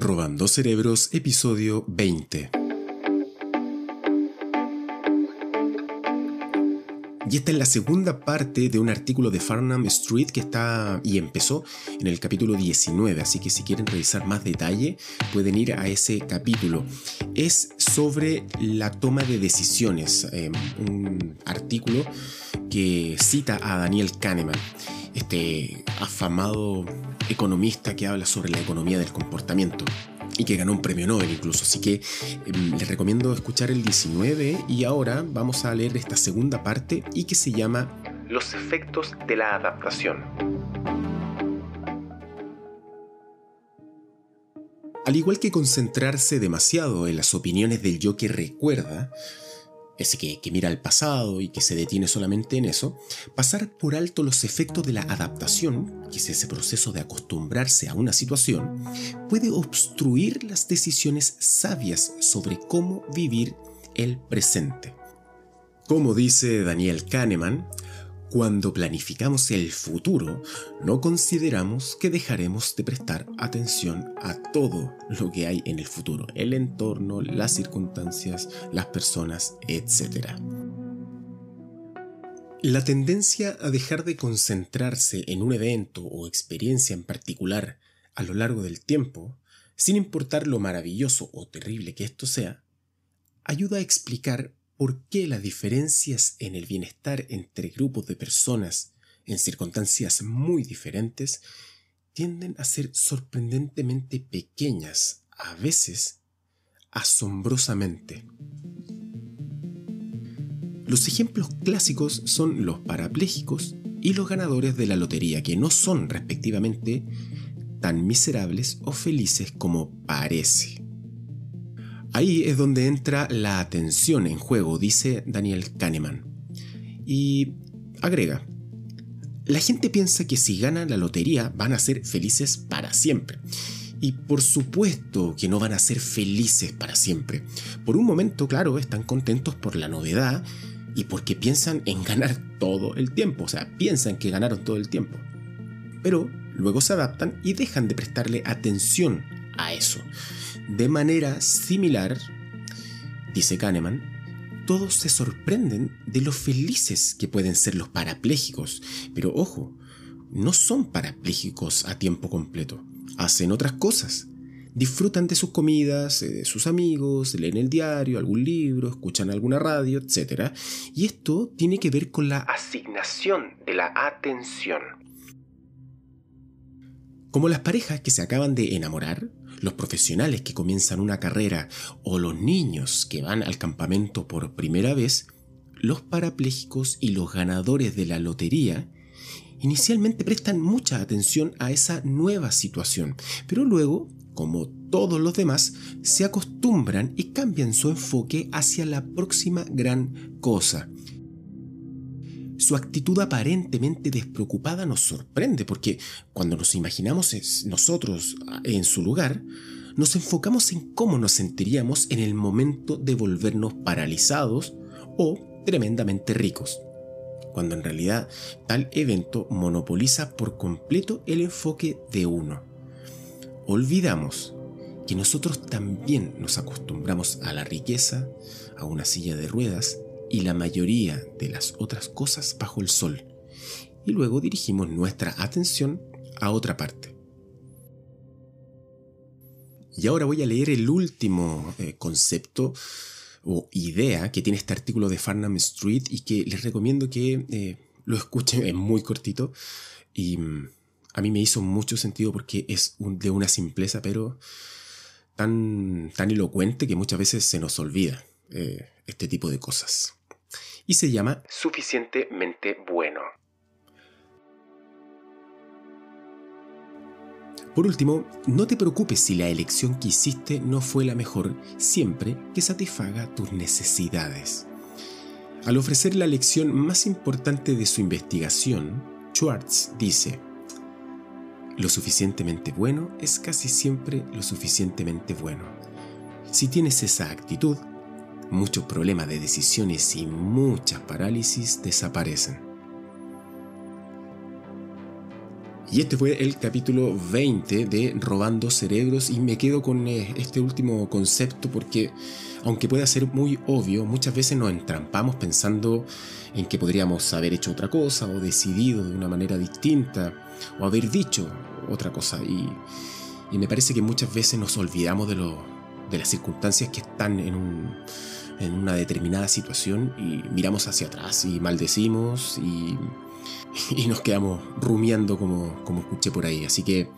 Robando Cerebros, episodio 20. Y esta es la segunda parte de un artículo de Farnham Street que está y empezó en el capítulo 19, así que si quieren revisar más detalle pueden ir a ese capítulo. Es sobre la toma de decisiones, eh, un artículo que cita a Daniel Kahneman, este afamado economista que habla sobre la economía del comportamiento y que ganó un premio Nobel incluso. Así que em, les recomiendo escuchar el 19 y ahora vamos a leer esta segunda parte y que se llama Los efectos de la adaptación. Al igual que concentrarse demasiado en las opiniones del yo que recuerda, ese que, mira al pasado y que se detiene solamente en eso, pasar por alto los efectos de la adaptación, que es ese proceso de acostumbrarse a una situación, puede obstruir las decisiones sabias sobre cómo vivir el presente. Como dice Daniel Kahneman, cuando planificamos el futuro, no consideramos que dejaremos de prestar atención a todo lo que hay en el futuro, el entorno, las circunstancias, las personas, etc. La tendencia a dejar de concentrarse en un evento o experiencia en particular a lo largo del tiempo, sin importar lo maravilloso o terrible que esto sea, ayuda a explicar por qué las diferencias en el bienestar entre grupos de personas en circunstancias muy diferentes tienden a ser sorprendentemente pequeñas, a veces asombrosamente. Los ejemplos clásicos son los parapléjicos y los ganadores de la lotería, que no son respectivamente tan miserables o felices como parece. Ahí es donde entra la atención en juego, dice Daniel Kahneman. Y agrega, la gente piensa que si ganan la lotería van a ser felices para siempre. Y por supuesto que no van a ser felices para siempre. Por un momento, claro, están contentos por la novedad y porque piensan en ganar todo el tiempo. O sea, piensan que ganaron todo el tiempo. Pero luego se adaptan y dejan de prestarle atención a eso. De manera similar, dice Kahneman, todos se sorprenden de lo felices que pueden ser los parapléjicos, pero ojo, no son parapléjicos a tiempo completo, hacen otras cosas. Disfrutan de sus comidas, eh, de sus amigos, leen el diario, algún libro, escuchan alguna radio, etc. Y esto tiene que ver con la asignación de la atención. Como las parejas que se acaban de enamorar, los profesionales que comienzan una carrera o los niños que van al campamento por primera vez, los parapléjicos y los ganadores de la lotería inicialmente prestan mucha atención a esa nueva situación, pero luego, como todos los demás, se acostumbran y cambian su enfoque hacia la próxima gran cosa. Su actitud aparentemente despreocupada nos sorprende porque cuando nos imaginamos nosotros en su lugar, nos enfocamos en cómo nos sentiríamos en el momento de volvernos paralizados o tremendamente ricos, cuando en realidad tal evento monopoliza por completo el enfoque de uno. Olvidamos que nosotros también nos acostumbramos a la riqueza, a una silla de ruedas y la mayoría de las otras cosas bajo el sol, y luego dirigimos nuestra atención a otra parte. Y ahora voy a leer el último eh, concepto o idea que tiene este artículo de Farnham Street y que les recomiendo que eh, lo escuchen, es muy cortito y mm, a mí me hizo mucho sentido porque es de una simpleza pero tan, tan elocuente que muchas veces se nos olvida eh, este tipo de cosas y se llama Suficientemente bueno. Por último, no te preocupes si la elección que hiciste no fue la mejor, siempre que satisfaga tus necesidades. Al ofrecer la lección más importante de su investigación, Schwartz dice, lo suficientemente bueno es casi siempre lo suficientemente bueno. Si tienes esa actitud, muchos problemas de decisiones y muchas parálisis desaparecen. Y este fue el capítulo 20 de Robando Cerebros y me quedo con eh, este último concepto porque aunque pueda ser muy obvio, muchas veces nos entrampamos pensando en que podríamos haber hecho otra cosa o decidido de una manera distinta o haber dicho otra cosa y, me parece que muchas veces nos olvidamos de, lo, de las circunstancias que están en, un, en una determinada situación y miramos hacia atrás y maldecimos y y nos quedamos rumiando como, como escuché por ahí. Así que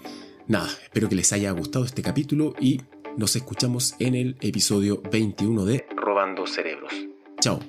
nada, espero que les haya gustado este capítulo y nos escuchamos en el episodio 21 de Robando Cerebros. Chao.